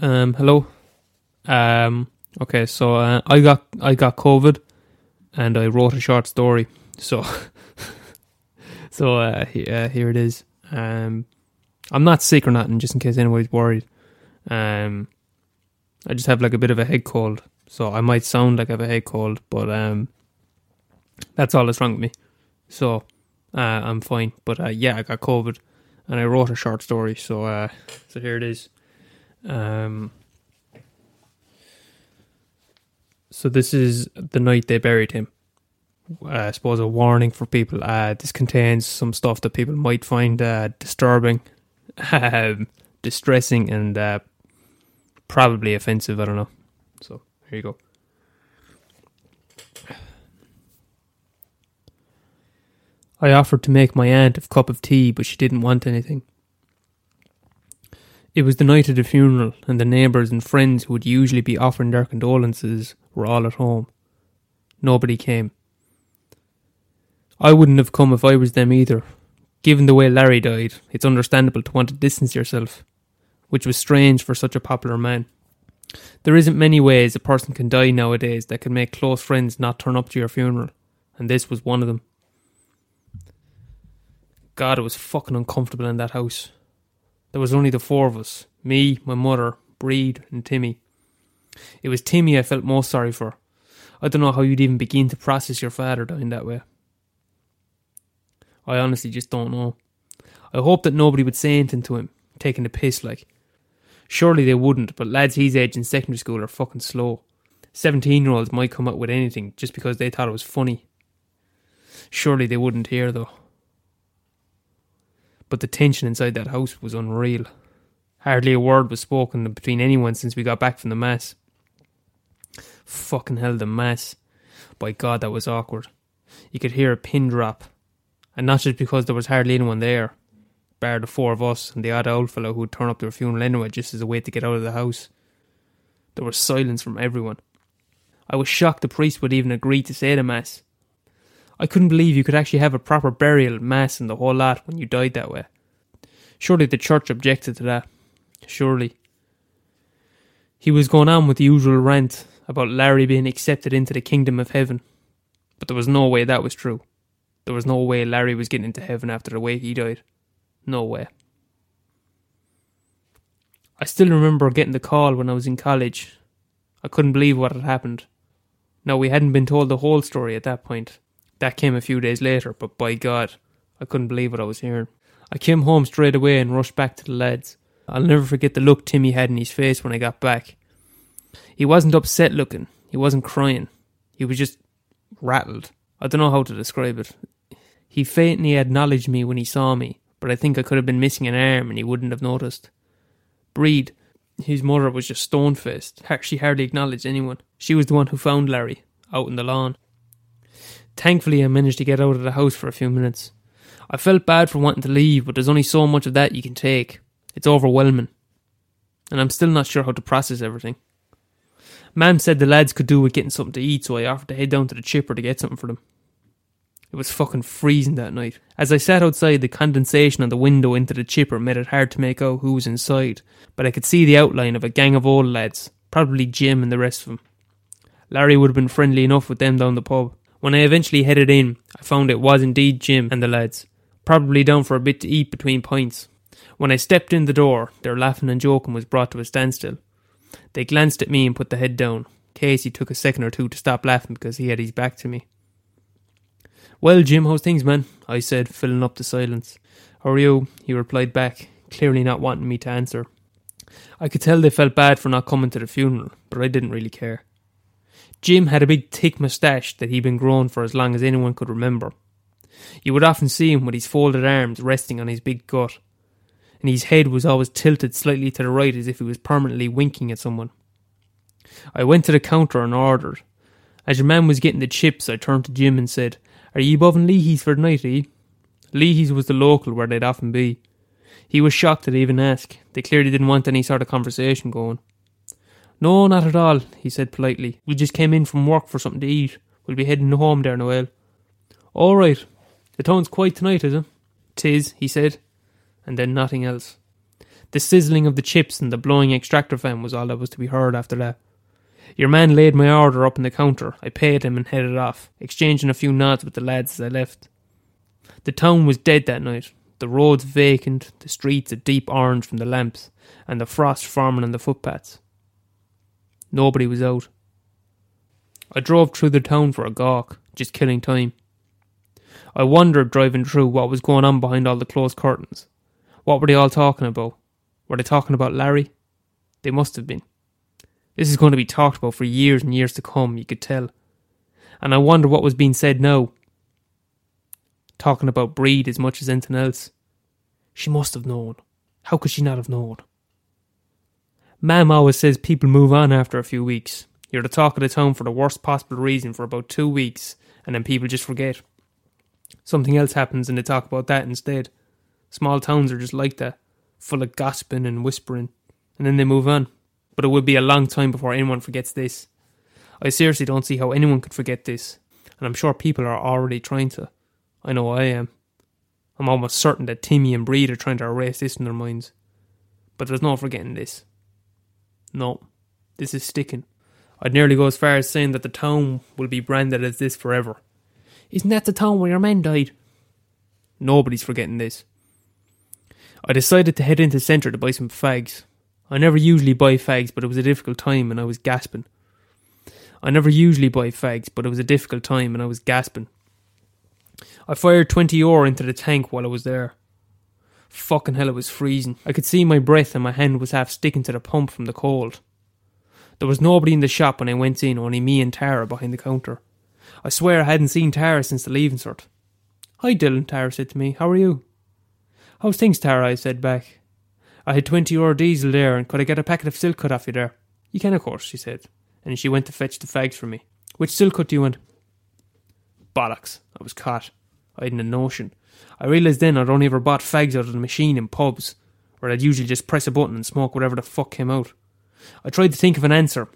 Um, hello. Um, okay, so uh, I got I got COVID, and I wrote a short story. So, so uh, uh, here it is. Um, I'm not sick or nothing, just in case anybody's worried. Um, I just have like a bit of a head cold, so I might sound like I have a head cold, but um, that's all that's wrong with me. So, uh, I'm fine. But uh, yeah, I got COVID, and I wrote a short story. So, uh, so here it is. Um, so this is the night they buried him. Uh, I suppose a warning for people. Uh, this contains some stuff that people might find uh, disturbing, um, distressing, and uh, probably offensive. I don't know. So here you go. I offered to make my aunt a cup of tea, but she didn't want anything. It was the night of the funeral, and the neighbours and friends who would usually be offering their condolences were all at home. Nobody came. I wouldn't have come if I was them either. Given the way Larry died, it's understandable to want to distance yourself, which was strange for such a popular man. There isn't many ways a person can die nowadays that can make close friends not turn up to your funeral, and this was one of them. God, it was fucking uncomfortable in that house. There was only the four of us me, my mother, Breed, and Timmy. It was Timmy I felt most sorry for. I don't know how you'd even begin to process your father dying that way. I honestly just don't know. I hoped that nobody would say anything to him, taking the piss like. Surely they wouldn't, but lads his age in secondary school are fucking slow. 17 year olds might come up with anything just because they thought it was funny. Surely they wouldn't hear though but the tension inside that house was unreal. Hardly a word was spoken between anyone since we got back from the mass. Fucking hell, the mass. By God, that was awkward. You could hear a pin drop. And not just because there was hardly anyone there, bar the four of us and the odd old fellow who'd turn up to a funeral anyway just as a way to get out of the house. There was silence from everyone. I was shocked the priest would even agree to say the mass. I couldn't believe you could actually have a proper burial, mass, and the whole lot when you died that way. Surely the church objected to that. Surely. He was going on with the usual rant about Larry being accepted into the kingdom of heaven. But there was no way that was true. There was no way Larry was getting into heaven after the way he died. No way. I still remember getting the call when I was in college. I couldn't believe what had happened. Now, we hadn't been told the whole story at that point. That came a few days later, but by God, I couldn't believe what I was hearing. I came home straight away and rushed back to the lads. I'll never forget the look Timmy had in his face when I got back. He wasn't upset looking, he wasn't crying, he was just rattled. I don't know how to describe it. He faintly acknowledged me when he saw me, but I think I could have been missing an arm and he wouldn't have noticed. Breed, his mother was just stone faced. She hardly acknowledged anyone. She was the one who found Larry, out in the lawn. Thankfully, I managed to get out of the house for a few minutes. I felt bad for wanting to leave, but there's only so much of that you can take. It's overwhelming. And I'm still not sure how to process everything. Mam said the lads could do with getting something to eat, so I offered to head down to the chipper to get something for them. It was fucking freezing that night. As I sat outside, the condensation on the window into the chipper made it hard to make out who was inside, but I could see the outline of a gang of old lads, probably Jim and the rest of them. Larry would have been friendly enough with them down the pub. When I eventually headed in, I found it was indeed Jim and the lads, probably down for a bit to eat between pints. When I stepped in the door, their laughing and joking was brought to a standstill. They glanced at me and put the head down. Casey took a second or two to stop laughing because he had his back to me. Well, Jim, how's things, man? I said, filling up the silence. How are you? He replied back, clearly not wanting me to answer. I could tell they felt bad for not coming to the funeral, but I didn't really care. Jim had a big thick moustache that he'd been growing for as long as anyone could remember. You would often see him with his folded arms resting on his big gut, and his head was always tilted slightly to the right as if he was permanently winking at someone. I went to the counter and ordered. As your man was getting the chips, I turned to Jim and said, Are ye above in Leahy's for the night, eh? Leahy's was the local where they'd often be. He was shocked that I even asked. They clearly didn't want any sort of conversation going. No, not at all, he said politely. We just came in from work for something to eat. We'll be heading home there in a while. All right. The town's quiet tonight, is it? Tis, he said, and then nothing else. The sizzling of the chips and the blowing extractor fan was all that was to be heard after that. Your man laid my order up on the counter. I paid him and headed off, exchanging a few nods with the lads as I left. The town was dead that night, the roads vacant, the streets a deep orange from the lamps, and the frost forming on the footpaths. Nobody was out. I drove through the town for a gawk, just killing time. I wondered driving through what was going on behind all the closed curtains. What were they all talking about? Were they talking about Larry? They must have been. This is going to be talked about for years and years to come, you could tell. And I wonder what was being said now. Talking about Breed as much as anything else. She must have known. How could she not have known? Mam always says people move on after a few weeks. You're the talk of the town for the worst possible reason for about two weeks, and then people just forget. Something else happens and they talk about that instead. Small towns are just like that, full of gossiping and whispering, and then they move on. But it would be a long time before anyone forgets this. I seriously don't see how anyone could forget this, and I'm sure people are already trying to. I know I am. I'm almost certain that Timmy and Breed are trying to erase this from their minds. But there's no forgetting this. No, this is sticking. I'd nearly go as far as saying that the town will be branded as this forever. Isn't that the town where your men died? Nobody's forgetting this. I decided to head into Centra to buy some fags. I never usually buy fags, but it was a difficult time and I was gasping. I never usually buy fags, but it was a difficult time and I was gasping. I fired 20 ore into the tank while I was there. Fucking hell, it was freezing. I could see my breath and my hand was half sticking to the pump from the cold. There was nobody in the shop when I went in, only me and Tara behind the counter. I swear I hadn't seen Tara since the leaving cert. Hi, Dylan, Tara said to me. How are you? How's things, Tara? I said back. I had 20 euro diesel there, and could I get a packet of silk cut off you there? You can, of course, she said, and she went to fetch the fags for me. Which silk cut do you want? Bollocks. I was caught. I hadn't a notion. I realised then I'd only ever bought fags out of the machine in pubs, where I'd usually just press a button and smoke whatever the fuck came out. I tried to think of an answer,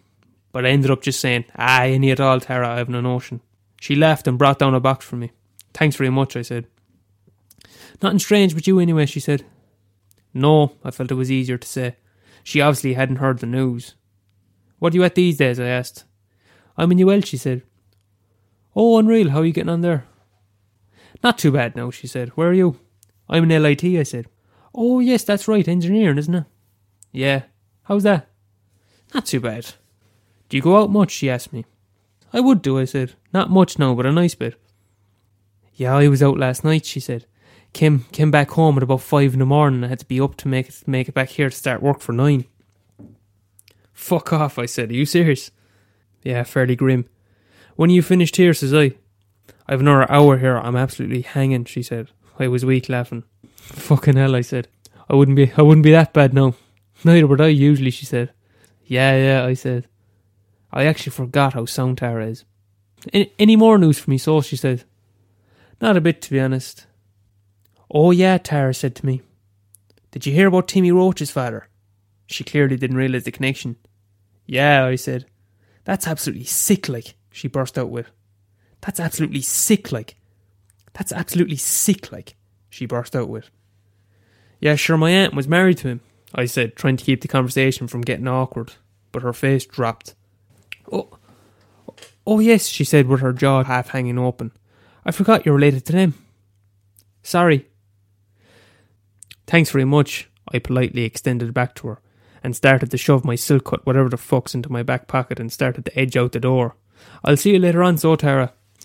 but I ended up just saying, Ah, any at all, Tara, I have no notion. She laughed and brought down a box for me. Thanks very much, I said. Nothing strange with you anyway, she said. No, I felt it was easier to say. She obviously hadn't heard the news. What are you at these days? I asked. I'm in UL, she said. Oh, unreal. How are you getting on there? Not too bad now, she said. Where are you? I'm in LIT, I said. Oh, yes, that's right. Engineering, isn't it? Yeah. How's that? Not too bad. Do you go out much? She asked me. I would do, I said. Not much now, but a nice bit. Yeah, I was out last night, she said. Came came back home at about five in the morning. I had to be up to make it make it back here to start work for nine. Fuck off, I said. Are you serious? Yeah, fairly grim. When are you finished here, says I. I've another hour here. I'm absolutely hanging, she said. I was weak laughing. Fucking hell, I said. I wouldn't be I wouldn't be that bad now. Neither would I usually, she said. Yeah, yeah, I said. I actually forgot how sound Tara is. Any more news for me, so she said. Not a bit, to be honest. Oh, yeah, Tara said to me. Did you hear about Timmy Roach's father? She clearly didn't realise the connection. Yeah, I said. That's absolutely sick, like, she burst out with. That's absolutely sick, like. That's absolutely sick, like, she burst out with. Yeah, sure, my aunt was married to him, I said, trying to keep the conversation from getting awkward, but her face dropped. Oh, oh yes, she said with her jaw half hanging open. I forgot you're related to them. Sorry. Thanks very much, I politely extended back to her, and started to shove my silk cut whatever the fuck's into my back pocket and started to edge out the door. I'll see you later on, so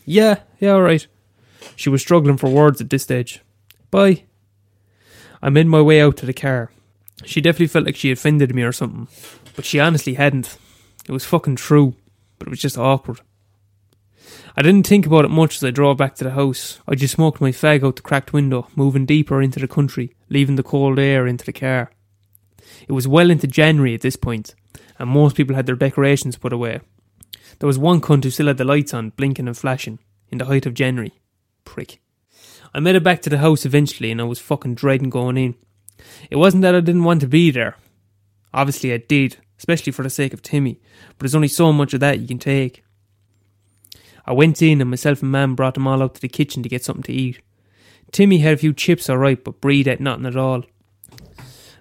Yeah, yeah, alright. She was struggling for words at this stage. Bye. I made my way out to the car. She definitely felt like she offended me or something, but she honestly hadn't. It was fucking true, but it was just awkward. I didn't think about it much as I drove back to the house. I just smoked my fag out the cracked window, moving deeper into the country, leaving the cold air into the car. It was well into January at this point, and most people had their decorations put away. There was one cunt who still had the lights on, blinking and flashing, in the height of January. Prick. I made it back to the house eventually, and I was fucking dreading going in. It wasn't that I didn't want to be there. Obviously, I did, especially for the sake of Timmy, but there's only so much of that you can take. I went in and myself and Mam brought them all out to the kitchen to get something to eat. Timmy had a few chips alright, but Breed ate nothing at all.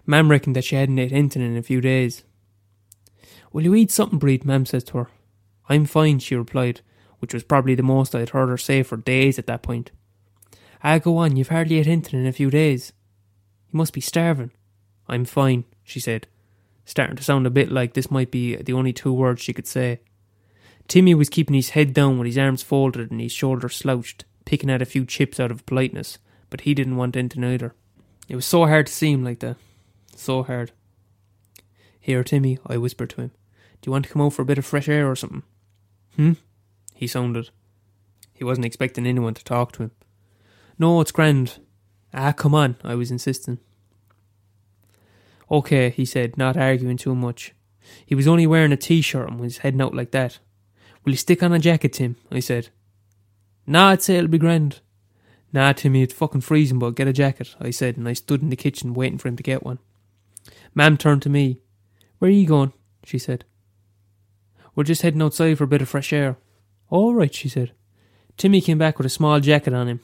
Mam reckoned that she hadn't ate anything in a few days. Will you eat something, Breed? Mam says to her. I'm fine, she replied, which was probably the most I'd heard her say for days at that point. Ah, go on, you've hardly ate anything in a few days. You must be starving. I'm fine, she said, starting to sound a bit like this might be the only two words she could say. Timmy was keeping his head down with his arms folded and his shoulders slouched, picking at a few chips out of politeness, but he didn't want anything either. It was so hard to see him like that. So hard. Here, Timmy, I whispered to him. Do you want to come out for a bit of fresh air or something? Hmm? He sounded. He wasn't expecting anyone to talk to him. No, it's grand. Ah, come on, I was insisting. Okay, he said, not arguing too much. He was only wearing a t shirt and was heading out like that. Will you stick on a jacket, Tim? I said. Nah, I'd say it'll be grand. Nah, Timmy, it's fucking freezing, but get a jacket, I said, and I stood in the kitchen waiting for him to get one. Mam turned to me. Where are you going? she said. We're just heading outside for a bit of fresh air. All right, she said. Timmy came back with a small jacket on him.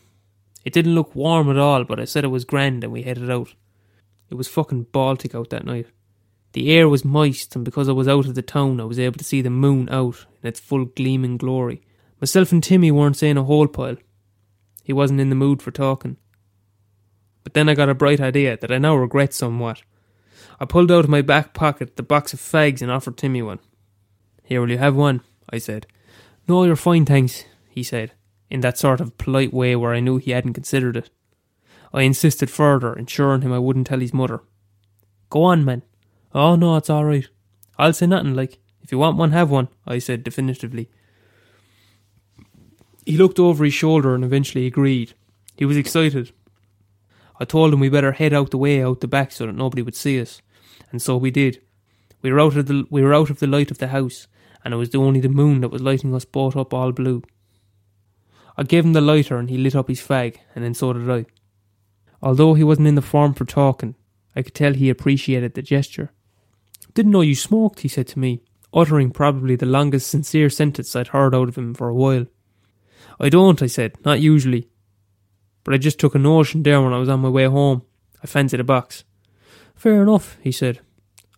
It didn't look warm at all, but I said it was grand and we headed out. It was fucking Baltic out that night. The air was moist, and because I was out of the town, I was able to see the moon out in its full gleaming glory. Myself and Timmy weren't saying a whole pile. He wasn't in the mood for talking. But then I got a bright idea that I now regret somewhat. I pulled out of my back pocket the box of fags and offered Timmy one. Here, will you have one? I said. No, you're fine, thanks, he said, in that sort of polite way where I knew he hadn't considered it. I insisted further, ensuring him I wouldn't tell his mother. Go on, man. Oh, no, it's all right. I'll say nothing, like. If you want one, have one, I said definitively. He looked over his shoulder and eventually agreed. He was excited. I told him we better head out the way out the back so that nobody would see us, and so we did. We were out of the we were out of the light of the house, and it was only the moon that was lighting us both up all blue. I gave him the lighter and he lit up his fag, and then so did I. Although he wasn't in the form for talking, I could tell he appreciated the gesture. Didn't know you smoked, he said to me, uttering probably the longest sincere sentence I'd heard out of him for a while. I don't, I said, not usually. But I just took a notion there when I was on my way home. I fancied a box. Fair enough, he said.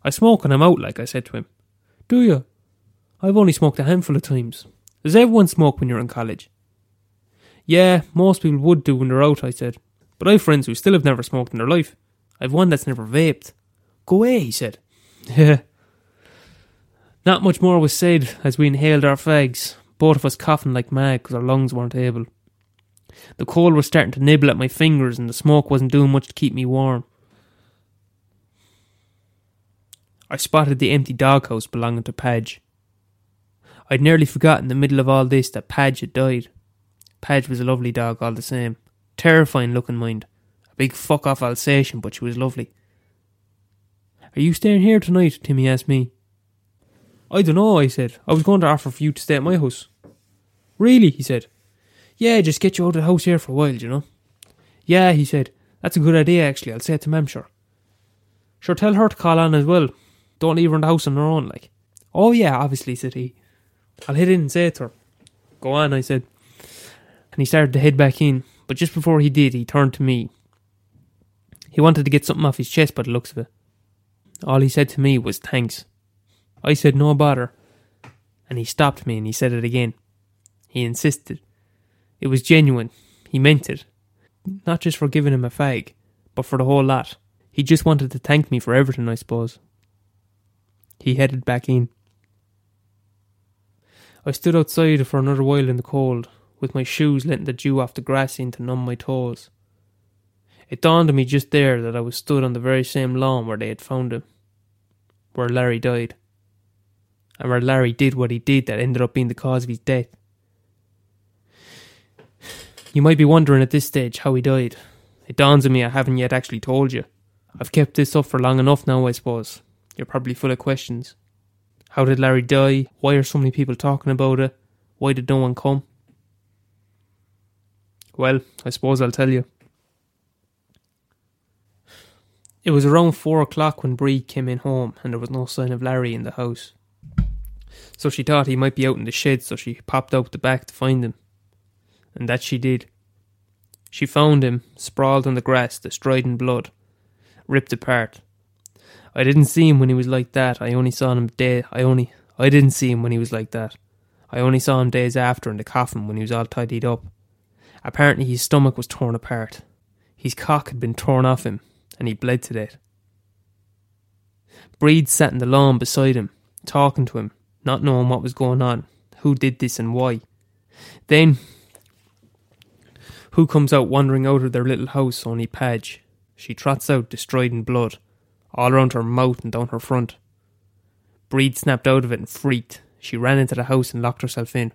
I smoke when I'm out, like I said to him. Do you? I've only smoked a handful of times. Does everyone smoke when you're in college? Yeah, most people would do when they're out, I said. But I've friends who still have never smoked in their life. I've one that's never vaped. Go away, he said. Yeah. Not much more was said as we inhaled our fags, both of us coughing like mad because our lungs weren't able. The cold was starting to nibble at my fingers and the smoke wasn't doing much to keep me warm. I spotted the empty doghouse belonging to Padge. I'd nearly forgotten in the middle of all this that Padge had died. Padge was a lovely dog all the same. Terrifying looking mind. A big fuck off Alsatian, but she was lovely. Are you staying here tonight? Timmy asked me. I don't know, I said. I was going to offer for you to stay at my house. Really? he said. Yeah, just get you out of the house here for a while, you know. Yeah, he said. That's a good idea, actually. I'll say it to Mam, sure. Sure, tell her to call on as well. Don't leave her in the house on her own, like. Oh, yeah, obviously, said he. I'll head in and say it to her. Go on, I said. And he started to head back in, but just before he did, he turned to me. He wanted to get something off his chest by the looks of it. All he said to me was thanks. I said no bother, and he stopped me and he said it again. He insisted. It was genuine. He meant it. Not just for giving him a fag, but for the whole lot. He just wanted to thank me for everything, I suppose. He headed back in. I stood outside for another while in the cold, with my shoes letting the dew off the grass in to numb my toes. It dawned on me just there that I was stood on the very same lawn where they had found him, where Larry died, and where Larry did what he did that ended up being the cause of his death. You might be wondering at this stage how he died. It dawns on me I haven't yet actually told you. I've kept this up for long enough now, I suppose. You're probably full of questions. How did Larry die? Why are so many people talking about it? Why did no one come? Well, I suppose I'll tell you. It was around four o'clock when Bree came in home, and there was no sign of Larry in the house. So she thought he might be out in the shed, so she popped out the back to find him. And that she did. She found him, sprawled on the grass, destroyed in blood, ripped apart, I didn't see him when he was like that. I only saw him day. I only. I didn't see him when he was like that. I only saw him days after in the coffin when he was all tidied up. Apparently, his stomach was torn apart. His cock had been torn off him, and he bled to death. Breed sat in the lawn beside him, talking to him, not knowing what was going on, who did this and why. Then, who comes out wandering out of their little house, only Padge. She trots out, destroyed in blood, all around her mouth and down her front. Breed snapped out of it and freaked. She ran into the house and locked herself in.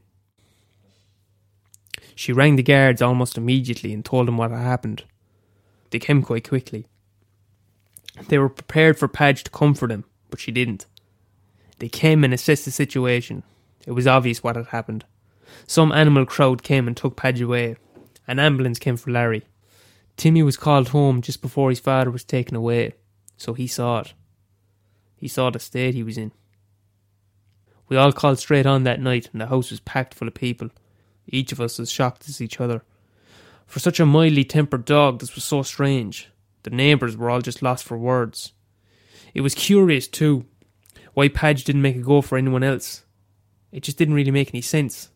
She rang the guards almost immediately and told them what had happened. They came quite quickly. They were prepared for Padge to comfort him, but she didn't. They came and assessed the situation. It was obvious what had happened. Some animal crowd came and took Padge away. An ambulance came for Larry. Timmy was called home just before his father was taken away, so he saw it. He saw the state he was in. We all called straight on that night, and the house was packed full of people. Each of us as shocked as each other. For such a mildly tempered dog, this was so strange. The neighbours were all just lost for words. It was curious, too, why Padge didn't make a go for anyone else. It just didn't really make any sense.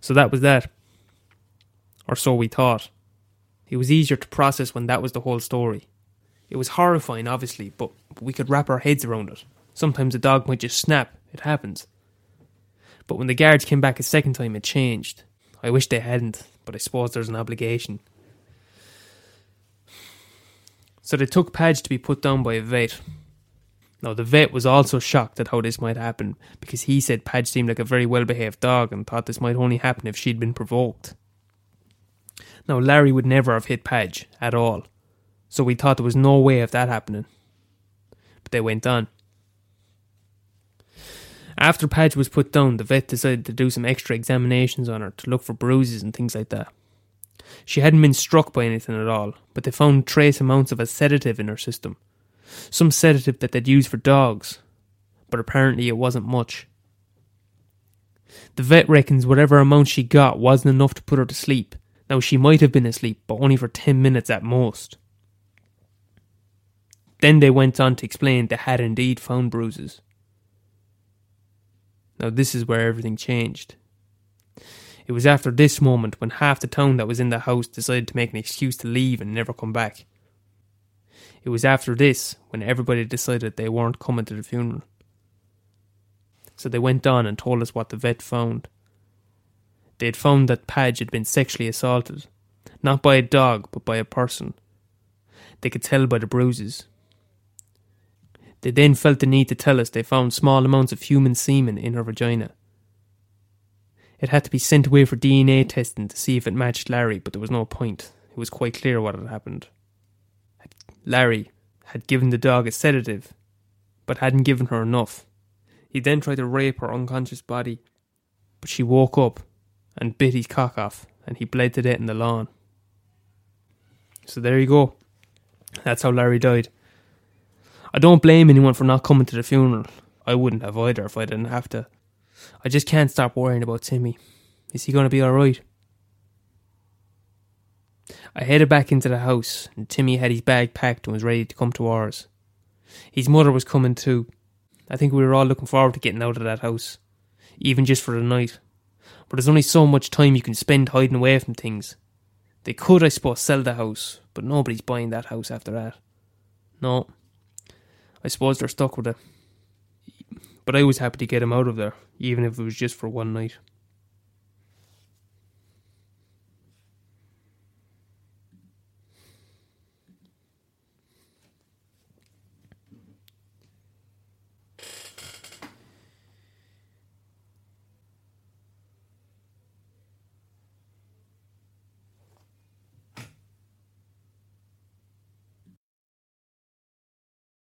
So that was that. Or so we thought. It was easier to process when that was the whole story. It was horrifying, obviously, but we could wrap our heads around it. Sometimes a dog might just snap. It happens. But when the guards came back a second time, it changed. I wish they hadn't, but I suppose there's an obligation. So they took Padge to be put down by a vet. Now, the vet was also shocked at how this might happen because he said Padge seemed like a very well behaved dog and thought this might only happen if she'd been provoked. Now, Larry would never have hit Padge at all, so we thought there was no way of that happening. But they went on. After Padge was put down, the vet decided to do some extra examinations on her to look for bruises and things like that. She hadn't been struck by anything at all, but they found trace amounts of a sedative in her system. Some sedative that they'd use for dogs, but apparently it wasn't much. The vet reckons whatever amount she got wasn't enough to put her to sleep. Now, she might have been asleep, but only for 10 minutes at most. Then they went on to explain they had indeed found bruises. Now, this is where everything changed. It was after this moment when half the town that was in the house decided to make an excuse to leave and never come back. It was after this when everybody decided they weren't coming to the funeral. So they went on and told us what the vet found. They had found that Padge had been sexually assaulted, not by a dog, but by a person. They could tell by the bruises. They then felt the need to tell us they found small amounts of human semen in her vagina. It had to be sent away for DNA testing to see if it matched Larry, but there was no point. It was quite clear what had happened. Larry had given the dog a sedative, but hadn't given her enough. He then tried to rape her unconscious body, but she woke up and bit his cock off, and he bled to death in the lawn. So there you go. That's how Larry died. I don't blame anyone for not coming to the funeral. I wouldn't have either if I didn't have to. I just can't stop worrying about Timmy. Is he going to be alright? I headed back into the house, and Timmy had his bag packed and was ready to come to ours. His mother was coming too. I think we were all looking forward to getting out of that house, even just for the night. But there's only so much time you can spend hiding away from things. They could, I suppose, sell the house, but nobody's buying that house after that. No. I suppose they're stuck with it. But I was happy to get him out of there, even if it was just for one night.